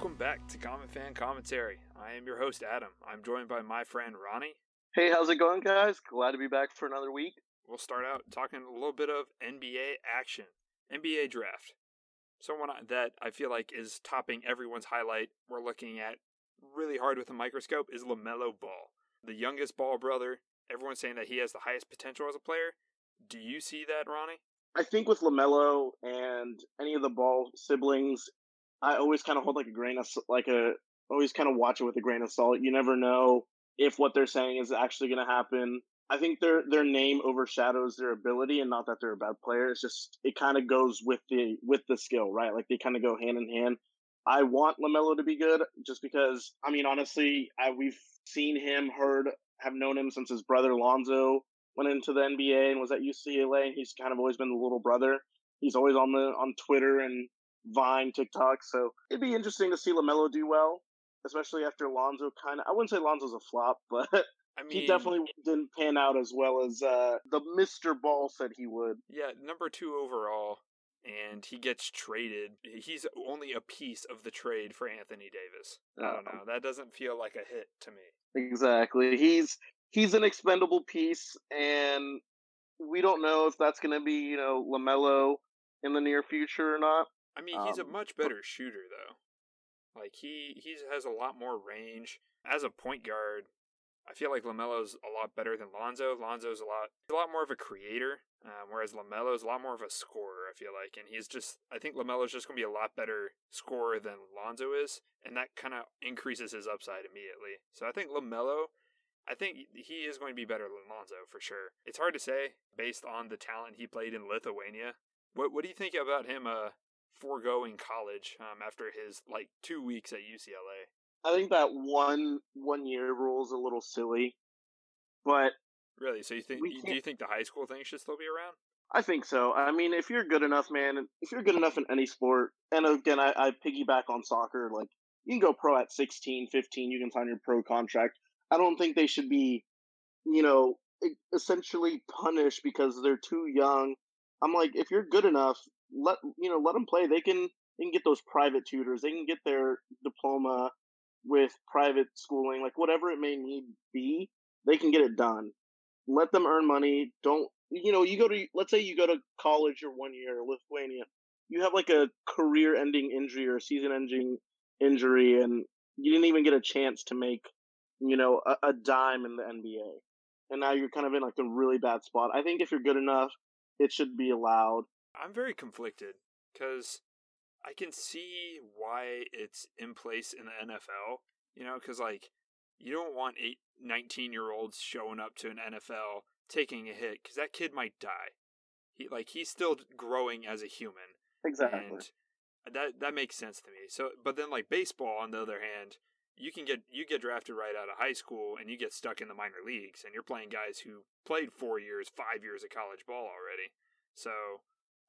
Welcome back to Common Fan Commentary. I am your host, Adam. I'm joined by my friend Ronnie. Hey, how's it going, guys? Glad to be back for another week. We'll start out talking a little bit of NBA action, NBA draft. Someone that I feel like is topping everyone's highlight we're looking at really hard with a microscope is LaMelo Ball, the youngest Ball brother. Everyone's saying that he has the highest potential as a player. Do you see that, Ronnie? I think with LaMelo and any of the Ball siblings, I always kind of hold like a grain of like a always kind of watch it with a grain of salt. You never know if what they're saying is actually going to happen. I think their their name overshadows their ability, and not that they're a bad player. It's just it kind of goes with the with the skill, right? Like they kind of go hand in hand. I want Lamelo to be good, just because. I mean, honestly, I, we've seen him, heard, have known him since his brother Lonzo went into the NBA and was at UCLA, and he's kind of always been the little brother. He's always on the on Twitter and Vine, TikTok. So it'd be interesting to see Lamelo do well, especially after Lonzo kind of. I wouldn't say Lonzo's a flop, but I mean, he definitely didn't pan out as well as uh, the Mister Ball said he would. Yeah, number two overall, and he gets traded. He's only a piece of the trade for Anthony Davis. I don't know. That doesn't feel like a hit to me. Exactly. He's he's an expendable piece, and we don't know if that's going to be you know Lamelo in the near future or not. I mean, he's um, a much better shooter though. Like he he has a lot more range as a point guard. I feel like Lamelo's a lot better than Lonzo. Lonzo's a lot a lot more of a creator, um, whereas Lamelo's a lot more of a scorer. I feel like, and he's just I think Lamelo's just going to be a lot better scorer than Lonzo is, and that kind of increases his upside immediately. So I think Lamelo. I think he is going to be better than Lonzo for sure. It's hard to say based on the talent he played in Lithuania. What what do you think about him uh, foregoing college um, after his like two weeks at UCLA? I think that one one year rule is a little silly, but really, so you think do you think the high school thing should still be around? I think so. I mean, if you're good enough, man, if you're good enough in any sport, and again, I, I piggyback on soccer, like you can go pro at 16, 15, you can sign your pro contract. I don't think they should be, you know, essentially punished because they're too young. I'm like, if you're good enough, let you know, let them play. They can they can get those private tutors. They can get their diploma with private schooling, like whatever it may need be, they can get it done. Let them earn money. Don't, you know, you go to, let's say you go to college or one year, Lithuania, you have like a career ending injury or season ending injury and you didn't even get a chance to make, you know, a, a dime in the NBA. And now you're kind of in like a really bad spot. I think if you're good enough, it should be allowed. I'm very conflicted because I can see why it's in place in the NFL, you know, because like you don't want eight, 19 year olds showing up to an NFL taking a hit because that kid might die. He like he's still growing as a human. Exactly. And that that makes sense to me. So, but then like baseball, on the other hand, you can get you get drafted right out of high school and you get stuck in the minor leagues and you're playing guys who played four years, five years of college ball already. So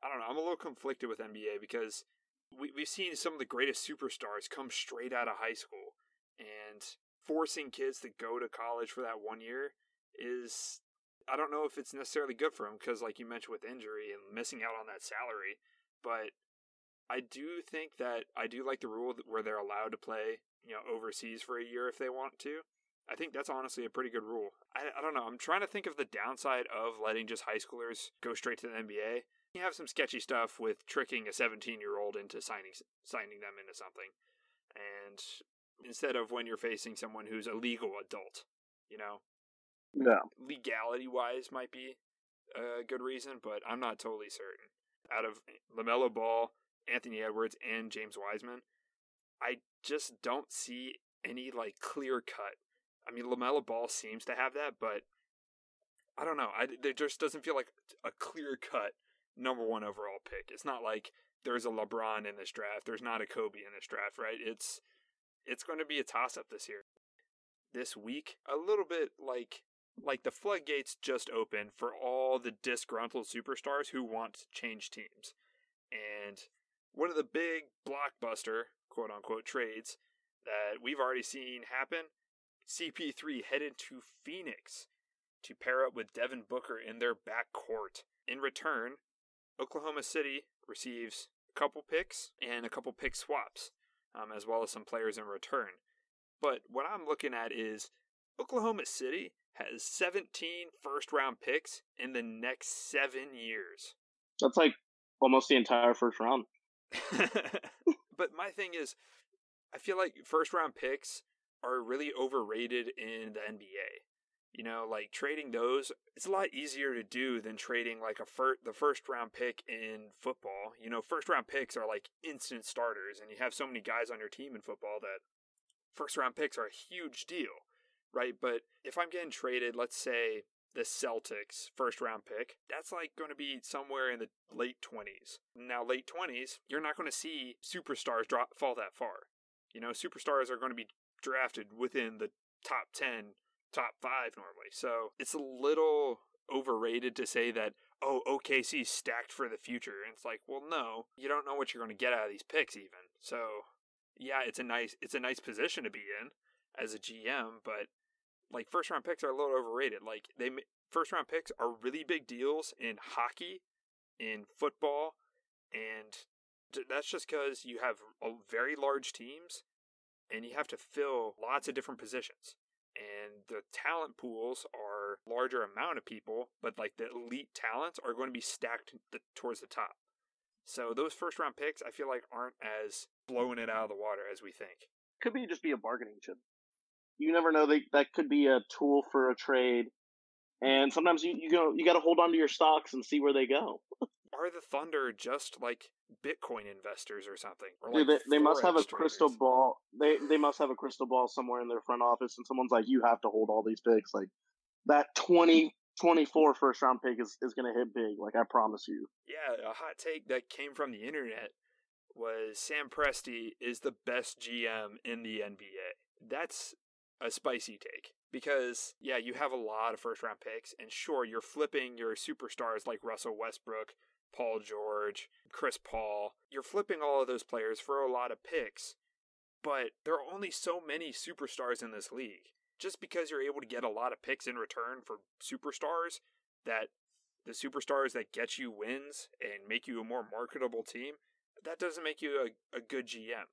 I don't know. I'm a little conflicted with NBA because we, we've seen some of the greatest superstars come straight out of high school and forcing kids to go to college for that one year is I don't know if it's necessarily good for them because like you mentioned with injury and missing out on that salary but I do think that I do like the rule where they're allowed to play you know overseas for a year if they want to I think that's honestly a pretty good rule I, I don't know I'm trying to think of the downside of letting just high schoolers go straight to the NBA you have some sketchy stuff with tricking a 17 year old into signing signing them into something, and instead of when you're facing someone who's a legal adult, you know. Yeah. Legality wise, might be a good reason, but I'm not totally certain. Out of Lamelo Ball, Anthony Edwards, and James Wiseman, I just don't see any like clear cut. I mean, Lamelo Ball seems to have that, but I don't know. I there just doesn't feel like a clear cut number one overall pick. It's not like there's a LeBron in this draft. There's not a Kobe in this draft, right? It's it's going to be a toss up this year. This week, a little bit like like the floodgates just open for all the disgruntled superstars who want to change teams. And one of the big blockbuster quote unquote trades that we've already seen happen, CP3 headed to Phoenix to pair up with Devin Booker in their backcourt. In return, Oklahoma City receives a couple picks and a couple pick swaps. um, as well as some players in return. But what I'm looking at is Oklahoma City has 17 first round picks in the next seven years. That's like almost the entire first round. but my thing is, I feel like first round picks are really overrated in the NBA. You know, like trading those, it's a lot easier to do than trading like a fir- the first round pick in football. You know, first round picks are like instant starters, and you have so many guys on your team in football that first round picks are a huge deal, right? But if I'm getting traded, let's say the Celtics first round pick, that's like going to be somewhere in the late 20s. Now, late 20s, you're not going to see superstars drop fall that far. You know, superstars are going to be drafted within the top 10 top five normally. So it's a little overrated to say that, oh, OKC's stacked for the future. And it's like, well, no, you don't know what you're going to get out of these picks even. So yeah, it's a nice it's a nice position to be in as a GM, but like first round picks are a little overrated. Like they first round picks are really big deals in hockey, in football, and that's just because you have very large teams and you have to fill lots of different positions and the talent pools are larger amount of people, but like the elite talents are going to be stacked towards the top. So those first round picks, I feel like aren't as blowing it out of the water as we think. Could be just be a bargaining chip. You never know. They, that could be a tool for a trade, and sometimes you you go you got to hold on to your stocks and see where they go. are the Thunder just like Bitcoin investors or something? Or like Dude, they, they must have a traders? crystal ball. They they must have a crystal ball somewhere in their front office, and someone's like, "You have to hold all these picks." Like that 20, 24 first round pick is is going to hit big. Like I promise you. Yeah, a hot take that came from the internet was Sam Presti is the best GM in the NBA. That's a spicy take because yeah, you have a lot of first round picks, and sure, you're flipping your superstars like Russell Westbrook Paul George, Chris Paul. You're flipping all of those players for a lot of picks, but there are only so many superstars in this league. Just because you're able to get a lot of picks in return for superstars, that the superstars that get you wins and make you a more marketable team, that doesn't make you a, a good GM.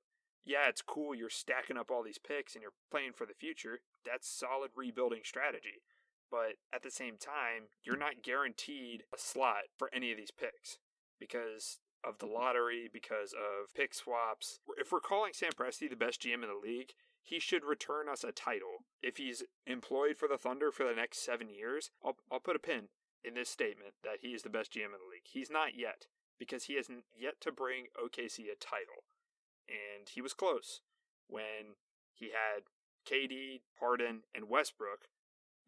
Yeah, it's cool you're stacking up all these picks and you're playing for the future. That's solid rebuilding strategy but at the same time, you're not guaranteed a slot for any of these picks because of the mm-hmm. lottery, because of pick swaps. If we're calling Sam Presti the best GM in the league, he should return us a title. If he's employed for the Thunder for the next seven years, I'll, I'll put a pin in this statement that he is the best GM in the league. He's not yet, because he hasn't yet to bring OKC a title. And he was close when he had KD, Harden, and Westbrook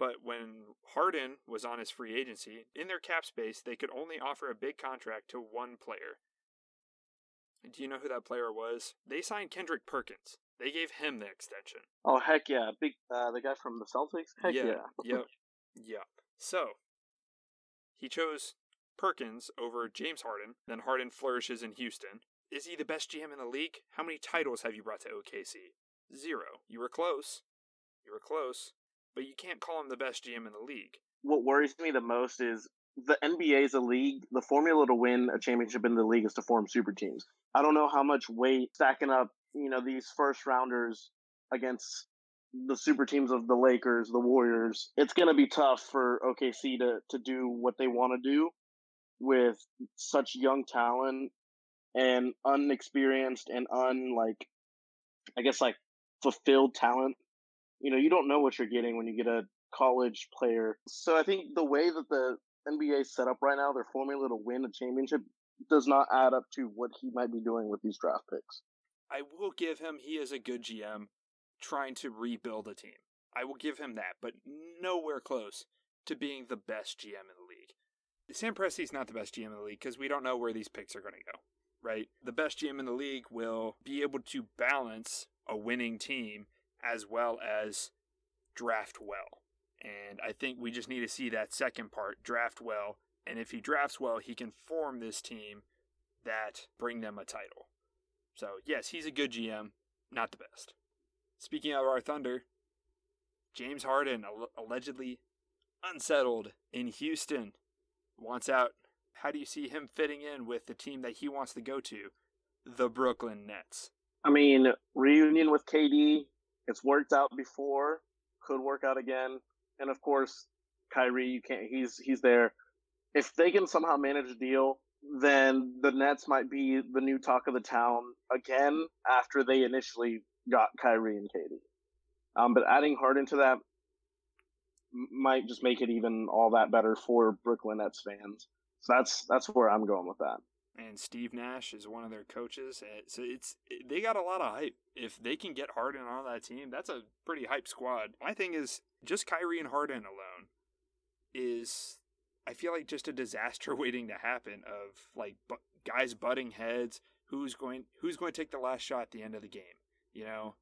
but when Harden was on his free agency, in their cap space, they could only offer a big contract to one player. Do you know who that player was? They signed Kendrick Perkins. They gave him the extension. Oh heck yeah, big uh, the guy from the Celtics. Heck yeah, yeah. yep, yep. So he chose Perkins over James Harden. Then Harden flourishes in Houston. Is he the best GM in the league? How many titles have you brought to OKC? Zero. You were close. You were close but you can't call him the best GM in the league. What worries me the most is the NBA is a league. The formula to win a championship in the league is to form super teams. I don't know how much weight stacking up, you know, these first rounders against the super teams of the Lakers, the Warriors. It's going to be tough for OKC to to do what they want to do with such young talent and unexperienced and unlike I guess like fulfilled talent you know, you don't know what you're getting when you get a college player. So I think the way that the NBA is set up right now, their formula to win a championship does not add up to what he might be doing with these draft picks. I will give him he is a good GM trying to rebuild a team. I will give him that, but nowhere close to being the best GM in the league. Sam Presti's not the best GM in the league because we don't know where these picks are going to go, right? The best GM in the league will be able to balance a winning team as well as draft well. And I think we just need to see that second part draft well. And if he drafts well, he can form this team that bring them a title. So, yes, he's a good GM, not the best. Speaking of our Thunder, James Harden allegedly unsettled in Houston wants out. How do you see him fitting in with the team that he wants to go to, the Brooklyn Nets? I mean, reunion with KD, it's worked out before, could work out again, and of course, Kyrie, you can't. He's he's there. If they can somehow manage a deal, then the Nets might be the new talk of the town again after they initially got Kyrie and KD. Um, but adding Harden to that might just make it even all that better for Brooklyn Nets fans. So that's that's where I'm going with that. And Steve Nash is one of their coaches, eh, so it's they got a lot of hype. If they can get Harden on that team, that's a pretty hype squad. My thing is just Kyrie and Harden alone is I feel like just a disaster waiting to happen of like bu- guys butting heads. Who's going Who's going to take the last shot at the end of the game? You know,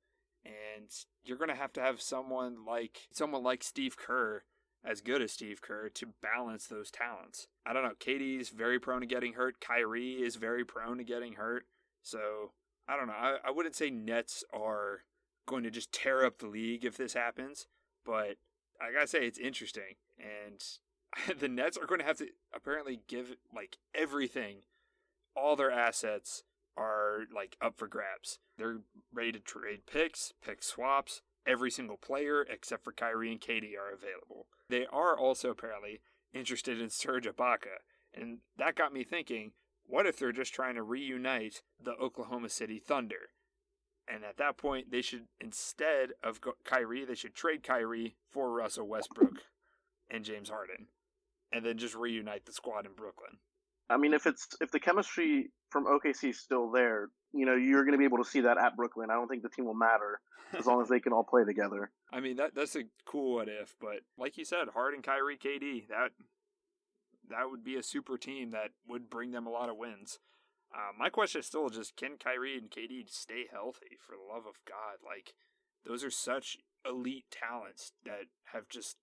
and you're going to have to have someone like someone like Steve Kerr, as good as Steve Kerr, to balance those talents. I don't know. KD's very prone to getting hurt. Kyrie is very prone to getting hurt. So I don't know. I, I wouldn't say Nets are going to just tear up the league if this happens, but I gotta say it's interesting, and the Nets are going to have to apparently give like everything, all their assets are like up for grabs. They're ready to trade picks, pick swaps. Every single player except for Kyrie and KD are available. They are also apparently interested in Serge Ibaka, and that got me thinking: what if they're just trying to reunite the Oklahoma City Thunder? And at that point, they should instead of Kyrie, they should trade Kyrie for Russell Westbrook and James Harden and then just reunite the squad in Brooklyn. I mean, if it's if the chemistry from OKC is still there, you know, you're going to be able to see that at Brooklyn. I don't think the team will matter as long as they can all play together. I mean, that that's a cool what if, but like you said, Harden, Kyrie, KD, that that would be a super team that would bring them a lot of wins. Uh, my question is still just can Kyrie and KD stay healthy for the love of God? Like those are such elite talents that have just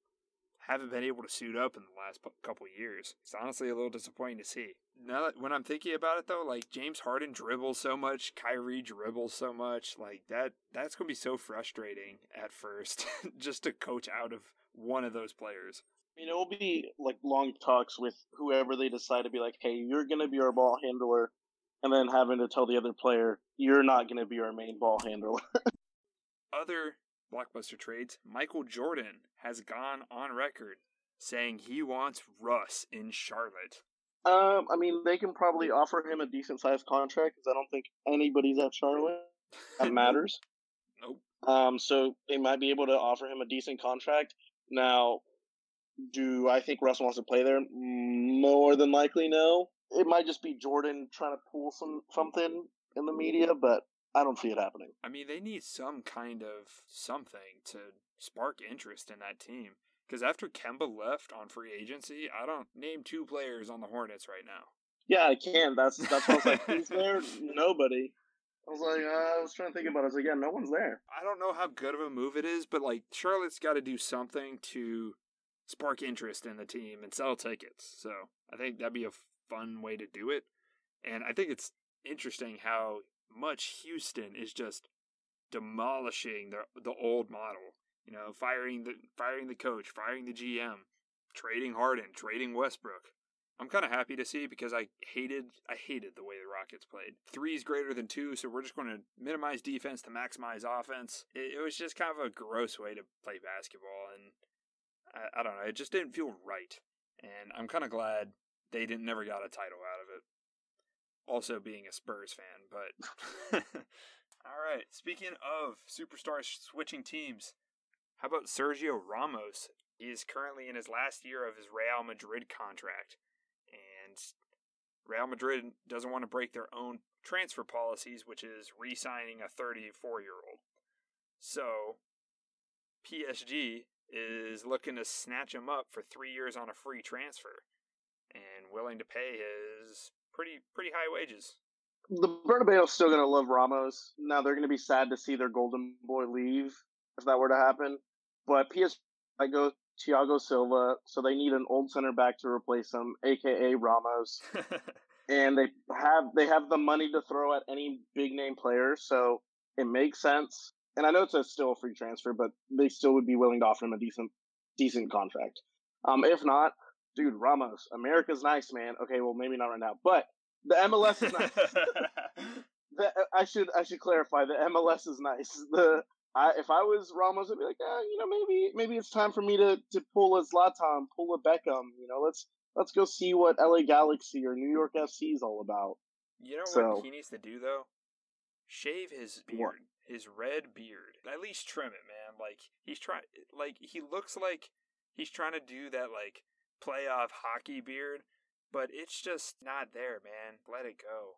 haven't been able to suit up in the last couple years. It's honestly a little disappointing to see. Now that when I'm thinking about it though, like James Harden dribbles so much, Kyrie dribbles so much, like that that's going to be so frustrating at first just to coach out of one of those players. I mean, it will be like long talks with whoever they decide to be like, "Hey, you're going to be our ball handler." And then having to tell the other player, "You're not going to be our main ball handler." other blockbuster trades, Michael Jordan has gone on record saying he wants Russ in Charlotte. Um, I mean, they can probably offer him a decent sized contract because I don't think anybody's at Charlotte that matters. nope. Um, so they might be able to offer him a decent contract. Now, do I think Russ wants to play there? More than likely, no. It might just be Jordan trying to pull some something in the media, but I don't see it happening. I mean, they need some kind of something to spark interest in that team. Because after Kemba left on free agency, I don't name two players on the Hornets right now. Yeah, I can. That's that's what I was like. Who's there? Nobody. I was like, uh, I was trying to think about. it. I was like, yeah, no one's there. I don't know how good of a move it is, but like Charlotte's got to do something to spark interest in the team and sell tickets. So I think that'd be a fun way to do it. And I think it's interesting how much Houston is just demolishing the the old model. You know, firing the firing the coach, firing the GM, trading Harden, trading Westbrook. I'm kind of happy to see because I hated I hated the way the Rockets played. Three is greater than two, so we're just going to minimize defense to maximize offense. It, it, was just kind of a gross way to play basketball, and I, I don't know. It just didn't feel right, and I'm kind of glad they didn't never got a title out of it also being a Spurs fan, but all right. Speaking of superstars switching teams, how about Sergio Ramos? He is currently in his last year of his Real Madrid contract, and Real Madrid doesn't want to break their own transfer policies, which is re-signing a 34-year-old. So, PSG is looking to snatch him up for three years on a free transfer, and willing to pay his pretty pretty high wages. The Bernabeu's still going to love Ramos. Now they're going to be sad to see their golden boy leave if that were to happen. But PS, I go Thiago Silva, so they need an old center back to replace him, aka Ramos. and they have they have the money to throw at any big name player, so it makes sense. And I know it's a still a free transfer, but they still would be willing to offer him a decent decent contract. Um, if not, dude, Ramos, America's nice, man. Okay, well, maybe not right now, but the MLS is nice. the, I should I should clarify. The MLS is nice. The I, if I was Ramos, I'd be like, eh, you know, maybe maybe it's time for me to to pull a Zlatan, pull a Beckham. You know, let's let's go see what LA Galaxy or New York FC is all about. You know so, what he needs to do though? Shave his beard, what? his red beard. At least trim it, man. Like he's trying, like he looks like he's trying to do that like playoff hockey beard, but it's just not there, man. Let it go.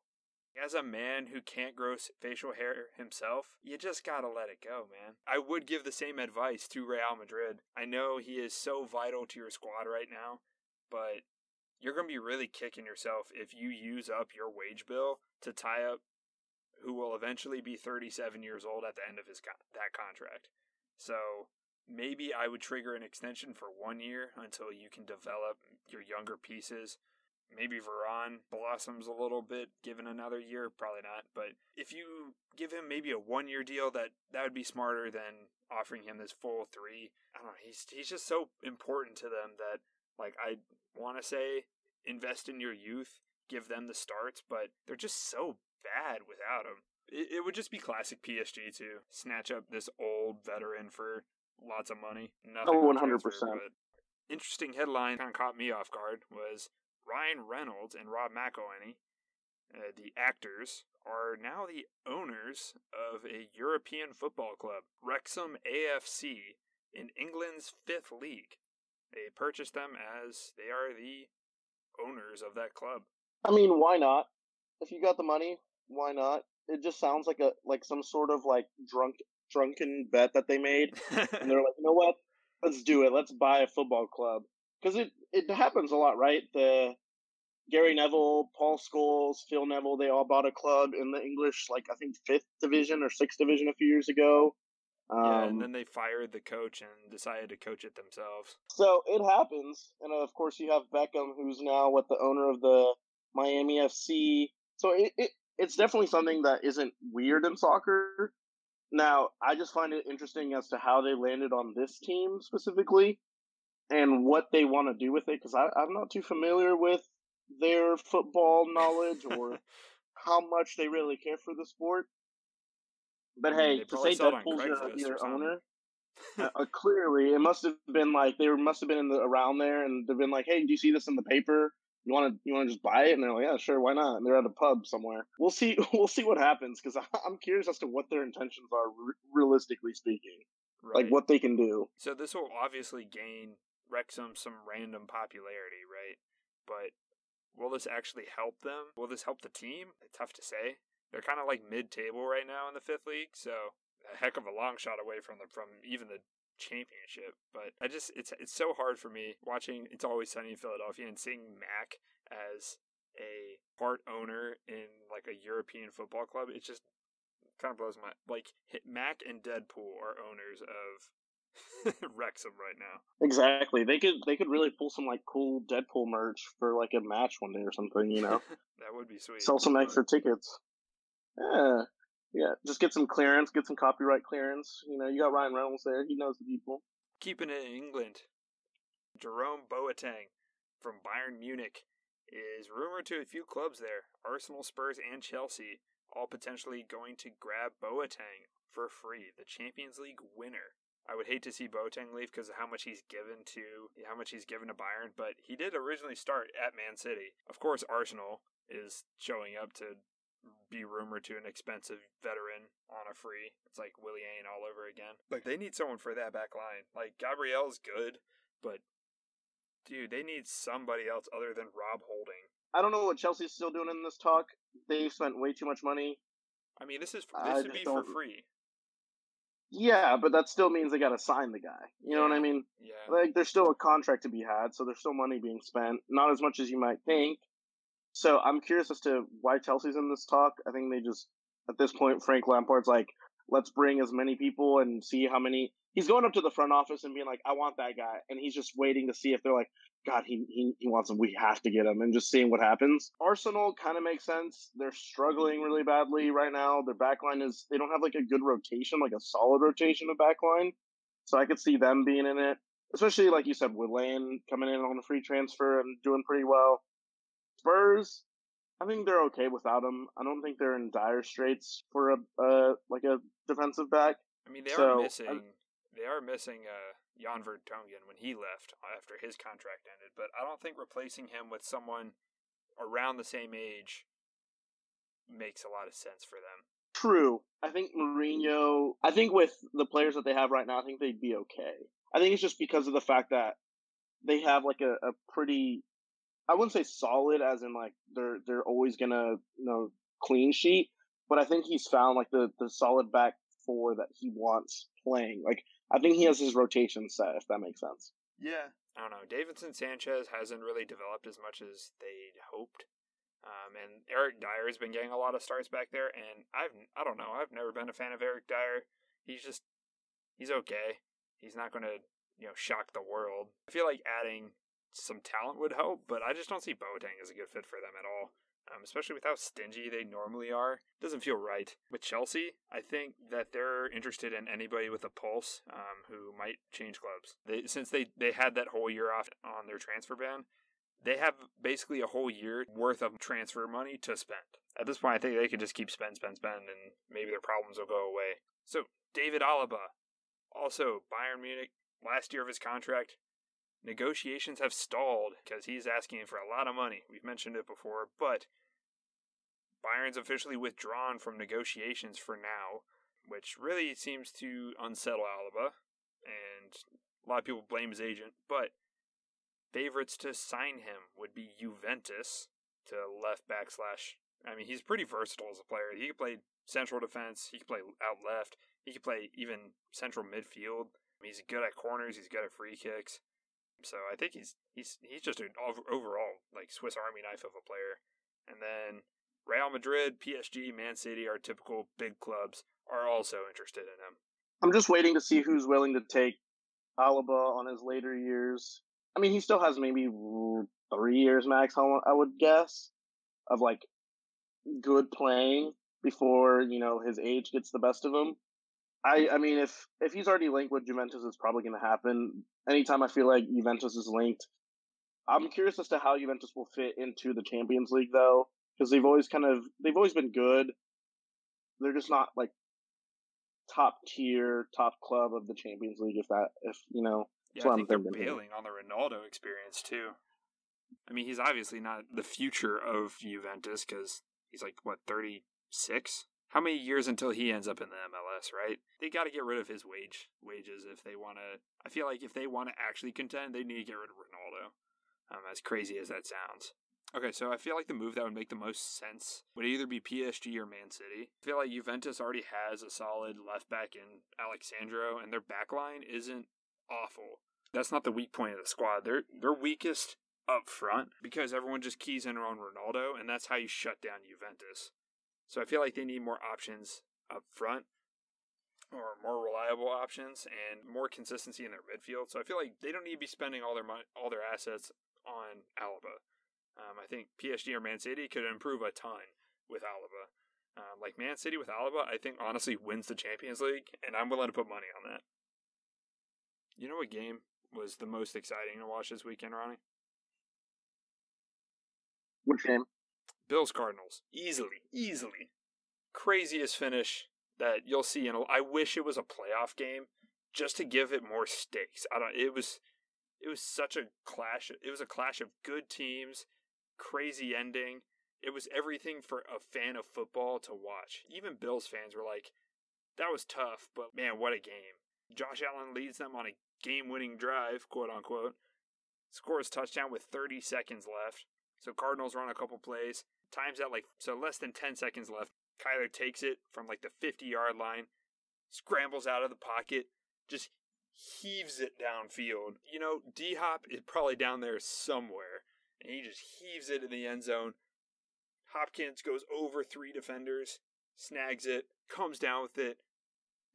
As a man who can't grow facial hair himself, you just gotta let it go, man. I would give the same advice to Real Madrid. I know he is so vital to your squad right now, but you're gonna be really kicking yourself if you use up your wage bill to tie up who will eventually be 37 years old at the end of his co- that contract. So maybe I would trigger an extension for one year until you can develop your younger pieces Maybe Varane blossoms a little bit given another year, probably not. But if you give him maybe a one year deal, that that would be smarter than offering him this full three. I don't know. He's he's just so important to them that like I want to say invest in your youth, give them the starts, but they're just so bad without him. It, it would just be classic PSG to snatch up this old veteran for lots of money. Nothing oh, one hundred percent. Interesting headline kind of caught me off guard was Ryan Reynolds and Rob McElhenney, uh, the actors, are now the owners of a European football club, Wrexham AFC, in England's fifth league. They purchased them as they are the owners of that club. I mean, why not? If you got the money, why not? It just sounds like a like some sort of like drunk drunken bet that they made, and they're like, you know what? Let's do it. Let's buy a football club because it it happens a lot, right? The Gary Neville, Paul Scholes, Phil Neville, they all bought a club in the English, like I think fifth division or sixth division a few years ago. Um, yeah, and then they fired the coach and decided to coach it themselves. So it happens, and of course you have Beckham, who's now what the owner of the Miami FC. So it, it it's definitely something that isn't weird in soccer. Now, I just find it interesting as to how they landed on this team specifically and what they want to do with it because I'm not too familiar with their football knowledge or how much they really care for the sport. But I mean, hey, to say Deadpool's your, your owner, uh, uh, clearly it must have been like they must have been in the around there, and they've been like, "Hey, do you see this in the paper? You want to you want to just buy it?" And they're like, "Yeah, sure, why not?" And they're at a pub somewhere. We'll see. We'll see what happens because I'm curious as to what their intentions are, re- realistically speaking, right. like what they can do. So this will obviously gain Wrexham some random popularity, right? But will this actually help them? Will this help the team? It's tough to say. They're kind of like mid-table right now in the fifth league, so a heck of a long shot away from the from even the championship. But I just it's it's so hard for me watching It's Always Sunny in Philadelphia and seeing Mac as a part owner in like a European football club. It just kind of blows my like Mac and Deadpool are owners of Wrexham right now. Exactly. They could they could really pull some like cool Deadpool merch for like a match one day or something. You know, that would be sweet. Sell some extra tickets. Yeah, yeah. Just get some clearance, get some copyright clearance. You know, you got Ryan Reynolds there. He knows the people. Keeping it in England, Jerome Boateng from Bayern Munich is rumored to a few clubs there: Arsenal, Spurs, and Chelsea, all potentially going to grab Boateng for free, the Champions League winner. I would hate to see Boateng leave because of how much he's given to how much he's given to Bayern, but he did originally start at Man City. Of course, Arsenal is showing up to be rumored to an expensive veteran on a free. It's like Willie Willian all over again. Like they need someone for that back line. Like Gabriel's good, but dude, they need somebody else other than Rob Holding. I don't know what Chelsea's still doing in this talk. They spent way too much money. I mean, this is this would be for free. Yeah, but that still means they got to sign the guy. You know what I mean? Yeah. Like there's still a contract to be had, so there's still money being spent. Not as much as you might think. So I'm curious as to why Chelsea's in this talk. I think they just at this point Frank Lampard's like, let's bring as many people and see how many. He's going up to the front office and being like, I want that guy, and he's just waiting to see if they're like, God, he, he, he wants him. We have to get him, and just seeing what happens. Arsenal kind of makes sense. They're struggling really badly right now. Their backline is they don't have like a good rotation, like a solid rotation of backline. So I could see them being in it, especially like you said, with Lane coming in on a free transfer and doing pretty well. Spurs, I think they're okay without him. I don't think they're in dire straits for a uh, like a defensive back. I mean, they So, are missing. I- they are missing uh, Jan Vertonghen when he left after his contract ended, but I don't think replacing him with someone around the same age makes a lot of sense for them. True. I think Mourinho. I think with the players that they have right now, I think they'd be okay. I think it's just because of the fact that they have like a, a pretty. I wouldn't say solid, as in like they're they're always gonna you know clean sheet, but I think he's found like the the solid back four that he wants playing. Like I think he has his rotation set, if that makes sense. Yeah. I don't know. Davinson Sanchez hasn't really developed as much as they'd hoped. Um, and Eric Dier has been getting a lot of starts back there, and I've I don't know I've never been a fan of Eric Dier. He's just he's okay. He's not going to you know shock the world. I feel like adding some talent would help, but I just don't see Boateng as a good fit for them at all. Um, especially with how stingy they normally are, It doesn't feel right. With Chelsea, I think that they're interested in anybody with a pulse um, who might change clubs. They, since they they had that whole year off on their transfer ban, they have basically a whole year worth of transfer money to spend. At this point, I think they could just keep spend, spend, spend, and maybe their problems will go away. So, David Alaba, also Bayern Munich, last year of his contract, negotiations have stalled because he's asking for a lot of money. We've mentioned it before, but Bayern's officially withdrawn from negotiations for now, which really seems to unsettle Alaba, and a lot of people blame his agent, but favorites to sign him would be Juventus to left back slash. I mean, he's pretty versatile as a player. He could play central defense. He could play out left. He could play even central midfield. He's good at corners. He's good at free kicks. So I think he's he's he's just an overall like Swiss Army knife of a player. And then Real Madrid, PSG, Man City are typical big clubs are also interested in him. I'm just waiting to see who's willing to take Alaba on his later years. I mean, he still has maybe three years max, I would guess, of like good playing before you know his age gets the best of him. I I mean, if if he's already linked with Juventus, it's probably going to happen. Anytime I feel like Juventus is linked, I'm curious as to how Juventus will fit into the Champions League, though, because they've always kind of they've always been good. They're just not like top tier, top club of the Champions League. If that, if you know, Yeah, I think I'm they're bailing on the Ronaldo experience too. I mean, he's obviously not the future of Juventus because he's like what thirty six. How many years until he ends up in the MLS? Right? They got to get rid of his wage wages if they want to. I feel like if they want to actually contend, they need to get rid of Ronaldo. Um, as crazy as that sounds. Okay, so I feel like the move that would make the most sense would either be PSG or Man City. I feel like Juventus already has a solid left back in Alex Sandro, and their back line isn't awful. That's not the weak point of the squad. They're they're weakest up front because everyone just keys in on Ronaldo, and that's how you shut down Juventus. So I feel like they need more options up front, or more reliable options, and more consistency in their midfield. So I feel like they don't need to be spending all their money, all their assets on Alaba. Um, I think PSG or Man City could improve a ton with Alaba. Um, like Man City with Alaba, I think honestly wins the Champions League, and I'm willing to put money on that. You know what game was the most exciting to watch this weekend, Ronnie? which game? Bills Cardinals. Easily, easily. Craziest finish that you'll see in a, I wish it was a playoff game just to give it more stakes. I don't it was it was such a clash. It was a clash of good teams, crazy ending. It was everything for a fan of football to watch. Even Bills fans were like that was tough, but man, what a game. Josh Allen leads them on a game-winning drive, quote unquote. Scores touchdown with 30 seconds left. So Cardinals run a couple plays. Times out like so less than 10 seconds left. Kyler takes it from like the 50 yard line, scrambles out of the pocket, just heaves it downfield. You know, D Hop is probably down there somewhere, and he just heaves it in the end zone. Hopkins goes over three defenders, snags it, comes down with it.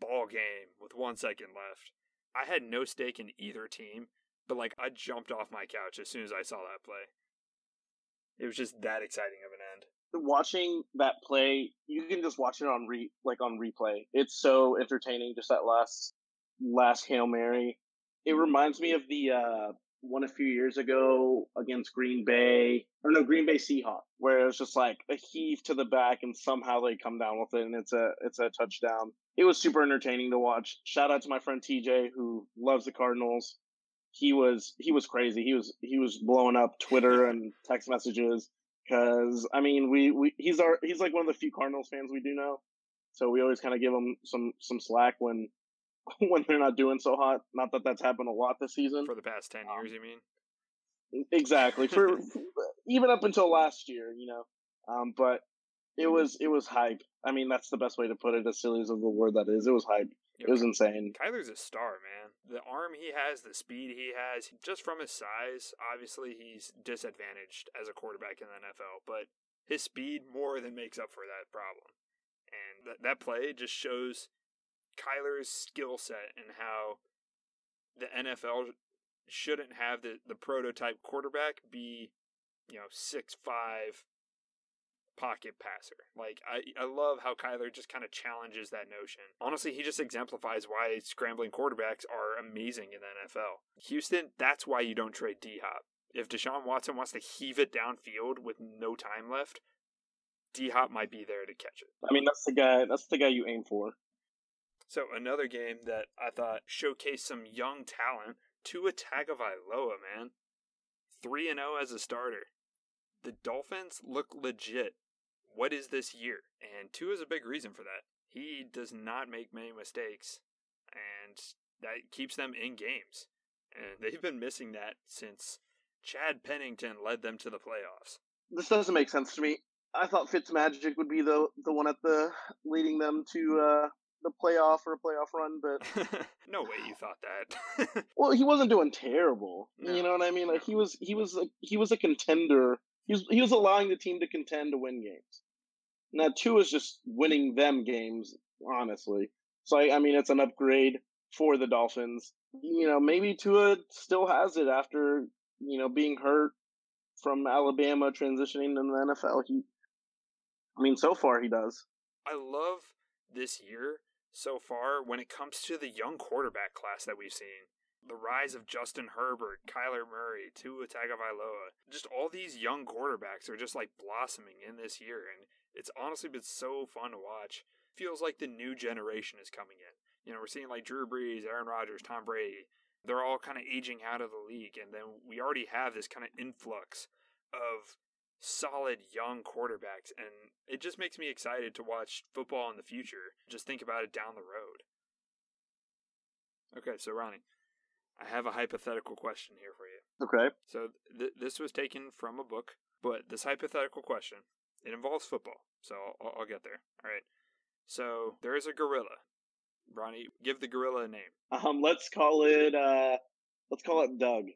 Ball game with one second left. I had no stake in either team, but like I jumped off my couch as soon as I saw that play. It was just that exciting of an end. Watching that play, you can just watch it on re like on replay. It's so entertaining. Just that last last hail mary. It reminds me of the uh one a few years ago against Green Bay, or no, Green Bay Seahawks, where it was just like a heave to the back, and somehow they come down with it, and it's a it's a touchdown. It was super entertaining to watch. Shout out to my friend TJ who loves the Cardinals. He was he was crazy. He was he was blowing up Twitter and text messages because I mean we, we he's our he's like one of the few Cardinals fans we do know, so we always kind of give him some some slack when when they're not doing so hot. Not that that's happened a lot this season. For the past 10 years, um, you mean? Exactly. For even up until last year, you know. Um, but it mm-hmm. was it was hype. I mean, that's the best way to put it. As silly as the word that is, it was hype. It was insane. Kyler's a star, man. The arm he has, the speed he has, just from his size. Obviously, he's disadvantaged as a quarterback in the NFL, but his speed more than makes up for that problem. And th- that play just shows Kyler's skill set and how the NFL shouldn't have the, the prototype quarterback be, you know, six five pocket passer. Like I, I love how Kyler just kind of challenges that notion. Honestly, he just exemplifies why scrambling quarterbacks are amazing in the NFL. Houston, that's why you don't trade D Hop. If Deshaun Watson wants to heave it downfield with no time left, D Hop might be there to catch it. I mean, that's the guy. That's the guy you aim for. So another game that I thought showcased some young talent. Tua Tagovailoa, man, three and zero oh as a starter. The Dolphins look legit. What is this year? And Tua is a big reason for that. He does not make many mistakes, and that keeps them in games. And they've been missing that since Chad Pennington led them to the playoffs. This doesn't make sense to me. I thought Fitzmagic would be the the one at the leading them to uh, the playoff or a playoff run, but no way you thought that. well, he wasn't doing terrible. No. You know what I mean? Like he was, he was, a, he was a contender. He was, he was allowing the team to contend to win games. Now, Tua is just winning them games, honestly. So I, I mean, it's an upgrade for the Dolphins. You know, maybe Tua still has it after you know being hurt from Alabama transitioning to the NFL. He, I mean, so far he does. I love this year so far when it comes to the young quarterback class that we've seen. The rise of Justin Herbert, Kyler Murray, Tua Tagovailoa, just all these young quarterbacks are just like blossoming in this year, and it's honestly been so fun to watch. Feels like the new generation is coming in. You know, we're seeing like Drew Brees, Aaron Rodgers, Tom Brady. They're all kind of aging out of the league, and then we already have this kind of influx of solid young quarterbacks, and it just makes me excited to watch football in the future. Just think about it down the road. Okay, so Ronnie, I have a hypothetical question here for you. Okay. So th- this was taken from a book, but this hypothetical question it involves football. So I'll, I'll get there. All right. So there is a gorilla. Ronnie, give the gorilla a name. Um, let's call it uh, let's call it Doug.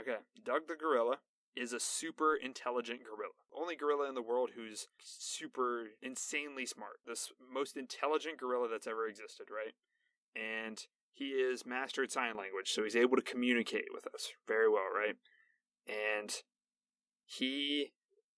Okay, Doug the gorilla is a super intelligent gorilla. Only gorilla in the world who's super insanely smart. This most intelligent gorilla that's ever existed, right? And he is mastered sign language, so he's able to communicate with us very well, right? And he,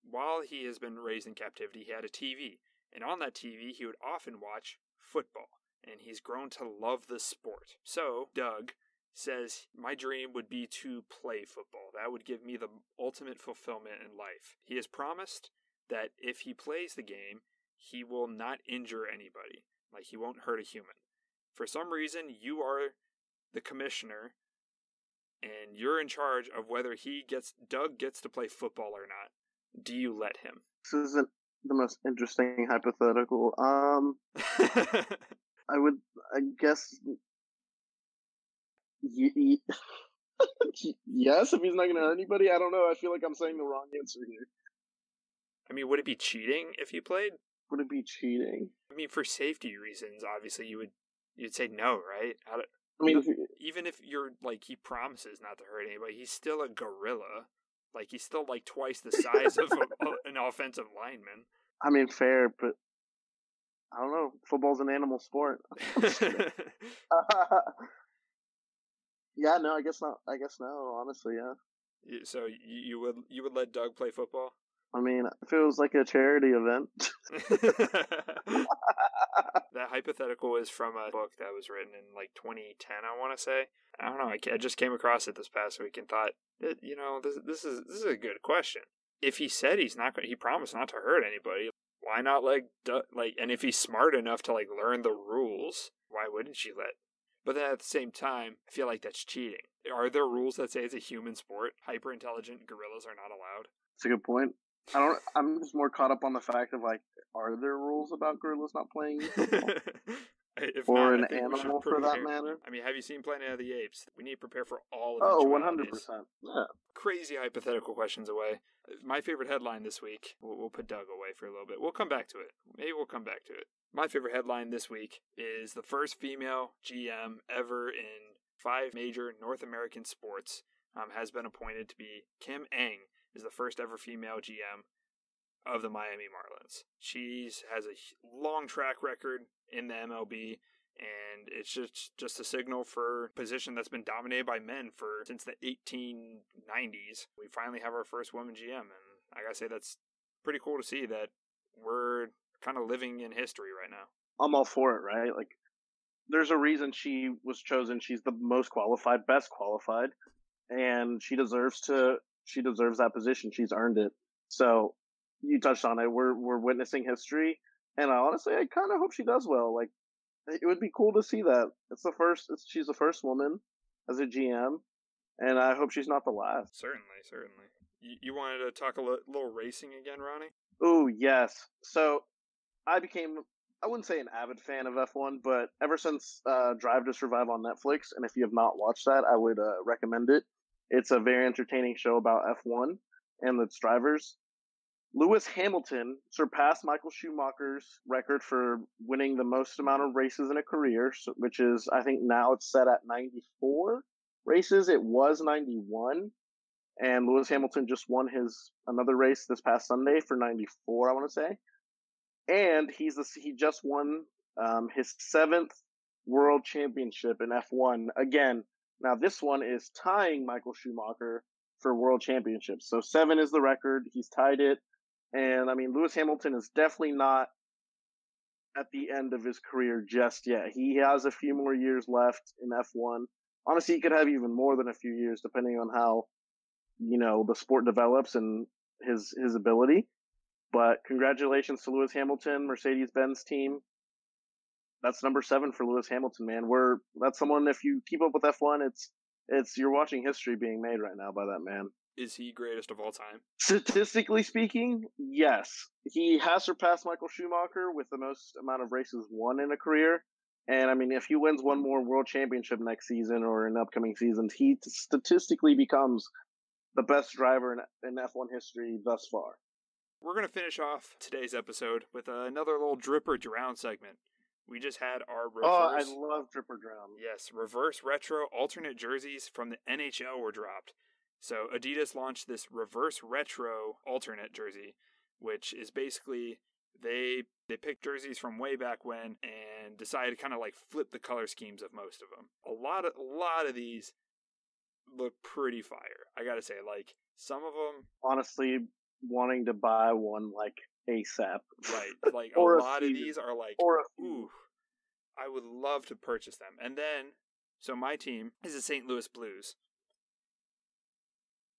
while he has been raised in captivity, he had a TV. And on that TV, he would often watch football. And he's grown to love the sport. So, Doug says, My dream would be to play football. That would give me the ultimate fulfillment in life. He has promised that if he plays the game, he will not injure anybody. Like, he won't hurt a human. For some reason, you are the commissioner and you're in charge of whether he gets Doug gets to play football or not. Do you let him? This isn't the most interesting hypothetical. Um I would I guess yes, if he's not going to hurt anybody, I don't know. I feel like I'm saying the wrong answer here. I mean, would it be cheating if he played? Would it be cheating? I mean, for safety reasons, obviously you would you'd say no, right? I, I mean, even if you're like he promises not to hurt anybody, he's still a gorilla. Like he's still like twice the size of a, an offensive lineman. I mean, fair, but I don't know. Football's an animal sport. Yeah, no, I guess not. I guess no. Honestly, yeah. So you would you would let Doug play football? I mean, if it was like a charity event. that hypothetical is from a book that was written in like 2010, I want to say. I don't know. I, just came across it this past week and thought, you know, this this is this is a good question. If he said he's not going, he promised not to hurt anybody. Why not like like? And if he's smart enough to like learn the rules, why wouldn't she let? But then at the same time, I feel like that's cheating. Are there rules that say it's a human sport? Hyper intelligent gorillas are not allowed. That's a good point. I don't. I'm just more caught up on the fact of like, are there rules about gorillas not playing? If or not, an animal for that matter. I mean, have you seen Planet of the Apes? We need to prepare for all of Oh, one hundred percent. Yeah. Crazy hypothetical questions away. My favorite headline this week. We'll, we'll put Doug away for a little bit. We'll come back to it. Maybe we'll come back to it. My favorite headline this week is the first female GM ever in five major North American sports um, has been appointed to be Kim Ng is the first ever female GM of the Miami Marlins. She has a long track record in the MLB and it's just just a signal for position that's been dominated by men for since the 1890s. We finally have our first woman GM and I got to say that's pretty cool to see that we're kind of living in history right now. I'm all for it, right? Like there's a reason she was chosen. She's the most qualified, best qualified, and she deserves to she deserves that position. She's earned it. So you touched on it. We're we're witnessing history, and I honestly I kind of hope she does well. Like it would be cool to see that. It's the first. It's, she's the first woman as a GM, and I hope she's not the last. Certainly, certainly. You, you wanted to talk a li- little racing again, Ronnie? Oh yes. So I became I wouldn't say an avid fan of F1, but ever since uh, Drive to Survive on Netflix, and if you have not watched that, I would uh, recommend it. It's a very entertaining show about F1 and its drivers. Lewis Hamilton surpassed Michael Schumacher's record for winning the most amount of races in a career, which is, I think now it's set at 94 races. It was 91. And Lewis Hamilton just won his another race this past Sunday for 94, I want to say. And he's the, he just won um, his seventh world championship in F1. Again, now this one is tying Michael Schumacher for world championships. So seven is the record. He's tied it. And I mean, Lewis Hamilton is definitely not at the end of his career just yet. He has a few more years left in F1. Honestly, he could have even more than a few years depending on how, you know, the sport develops and his, his ability. But congratulations to Lewis Hamilton, Mercedes Benz team. That's number seven for Lewis Hamilton, man. We're, that's someone, if you keep up with F1, it's, it's, you're watching history being made right now by that man is he greatest of all time? Statistically speaking, yes. He has surpassed Michael Schumacher with the most amount of races won in a career. And I mean, if he wins one more world championship next season or in upcoming seasons, he statistically becomes the best driver in, in F1 history thus far. We're going to finish off today's episode with another little drip or drown segment. We just had our reverse. Oh, I love drip or drown. Yes, reverse retro alternate jerseys from the NHL were dropped. So Adidas launched this reverse retro alternate jersey, which is basically they they picked jerseys from way back when and decided to kind of like flip the color schemes of most of them. A lot of a lot of these look pretty fire. I got to say like some of them honestly wanting to buy one like ASAP. Right. Like a, a lot of these are like or a ooh I would love to purchase them. And then so my team is the St. Louis Blues.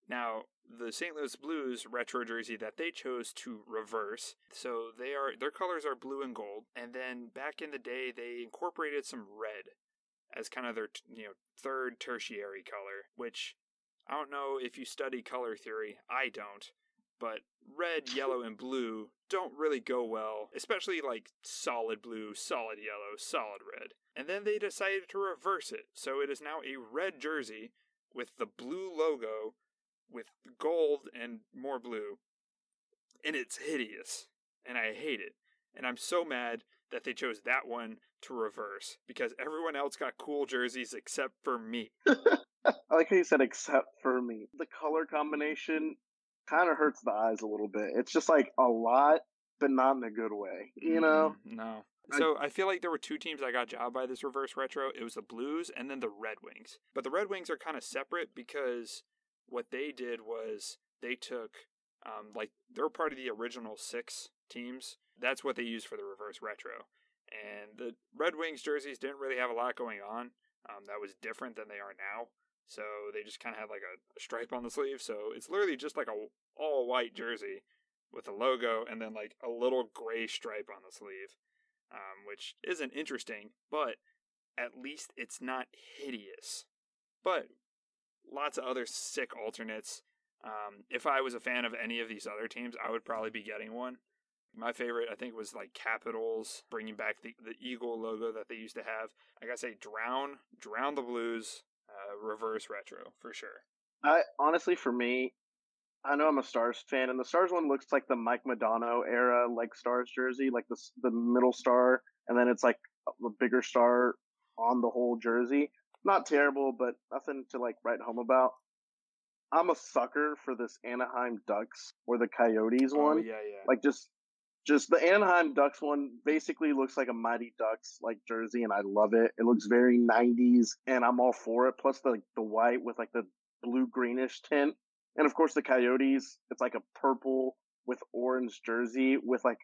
Now, the St. Louis Blues retro jersey that they chose to reverse, so they are their colors are blue and gold, and then back in the day they incorporated some red as kind of their you know third tertiary color, which I don't know if you study color theory, I don't, but red, yellow, and blue don't really go well, especially like solid blue, solid yellow, solid red. And then they decided to reverse it, so it is now a red jersey with the blue logo with gold and more blue. And it's hideous. And I hate it. And I'm so mad that they chose that one to reverse because everyone else got cool jerseys except for me. I like how you said except for me. The color combination kind of hurts the eyes a little bit. It's just like a lot, but not in a good way, you know? Mm, no. So I feel like there were two teams that got jobbed by this reverse retro. It was the Blues and then the Red Wings. But the Red Wings are kind of separate because what they did was they took Um, like they're part of the original six teams. That's what they used for the reverse retro. And the Red Wings jerseys didn't really have a lot going on. Um, that was different than they are now. So they just kind of had like a, a, stripe on the sleeve. So it's literally just like a all white jersey with a logo and then like a little gray stripe on the sleeve, um, which isn't interesting, but at least it's not hideous. But lots of other sick alternates. Um, if I was a fan of any of these other teams, I would probably be getting one. My favorite, I think, was like Capitals bringing back the, the eagle logo that they used to have. I gotta say, drown, drown the blues, uh, reverse retro for sure. I honestly, for me, I know I'm a Stars fan, and the Stars one looks like the Mike Modano era, like Stars jersey, like the the middle star, and then it's like a bigger star on the whole jersey. Not terrible, but nothing to like write home about. I'm a sucker for this Anaheim Ducks or the Coyotes oh, one. Yeah, yeah. Like just just the Anaheim Ducks one basically looks like a Mighty Ducks like jersey, and I love it. It looks very '90s, and I'm all for it. Plus the the white with like the blue greenish tint, and of course the Coyotes. It's like a purple with orange jersey with like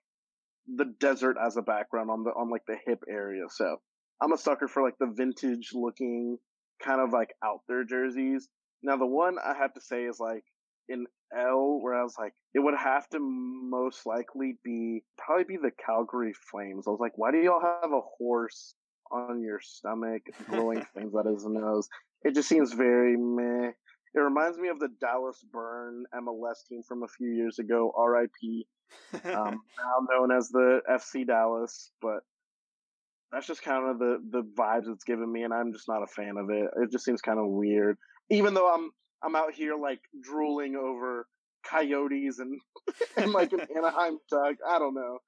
the desert as a background on the on like the hip area. So I'm a sucker for like the vintage looking kind of like out there jerseys. Now the one I have to say is like in L where I was like, it would have to most likely be probably be the Calgary Flames. I was like, why do y'all have a horse on your stomach blowing things out of his nose? It just seems very meh. It reminds me of the Dallas Burn MLS team from a few years ago, RIP, um, now known as the FC Dallas. But that's just kind of the the vibes it's given me, and I'm just not a fan of it. It just seems kind of weird. Even though I'm I'm out here like drooling over coyotes and and like an Anaheim duck. I don't know.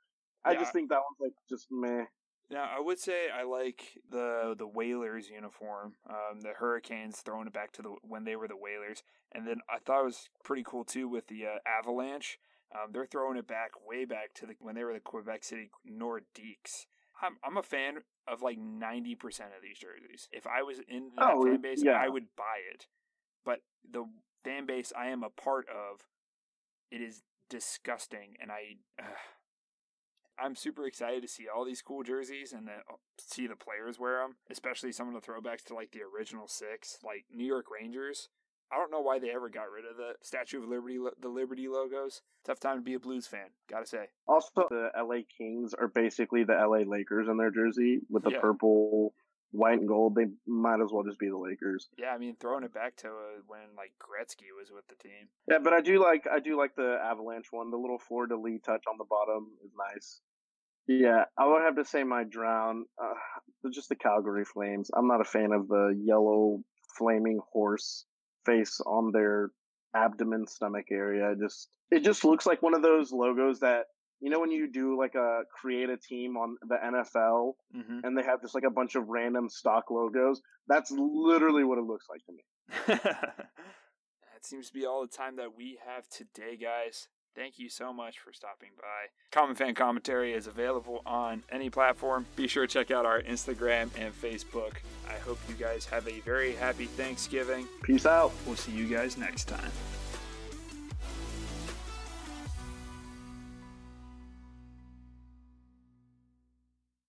I yeah. just think that one's like just meh. Now I would say I like the the Whalers uniform, um, the Hurricanes throwing it back to the when they were the Whalers, and then I thought it was pretty cool too with the uh, Avalanche. Um, they're throwing it back way back to the when they were the Quebec City Nordiques. I'm I'm a fan of like ninety percent of these jerseys. If I was in that oh, fan base, yeah. I would buy it. But the fan base I am a part of, it is disgusting, and I. Uh, I'm super excited to see all these cool jerseys and then uh, see the players wear them, especially some of the throwbacks to like the original six, like New York Rangers. I don't know why they ever got rid of the Statue of Liberty, the Liberty logos. Tough time to be a Blues fan, gotta say. Also, the LA Kings are basically the LA Lakers in their jersey with the yeah. purple, white, and gold. They might as well just be the Lakers. Yeah, I mean, throwing it back to uh, when like Gretzky was with the team. Yeah, but I do like I do like the Avalanche one. The little fleur de lis touch on the bottom is nice. Yeah, I would have to say my drown. Uh, just the Calgary Flames. I'm not a fan of the yellow flaming horse face on their abdomen stomach area. Just it just looks like one of those logos that you know when you do like a create a team on the NFL mm-hmm. and they have just like a bunch of random stock logos. That's literally what it looks like to me. that seems to be all the time that we have today, guys. Thank you so much for stopping by. Common Fan Commentary is available on any platform. Be sure to check out our Instagram and Facebook. I hope you guys have a very happy Thanksgiving. Peace out. We'll see you guys next time.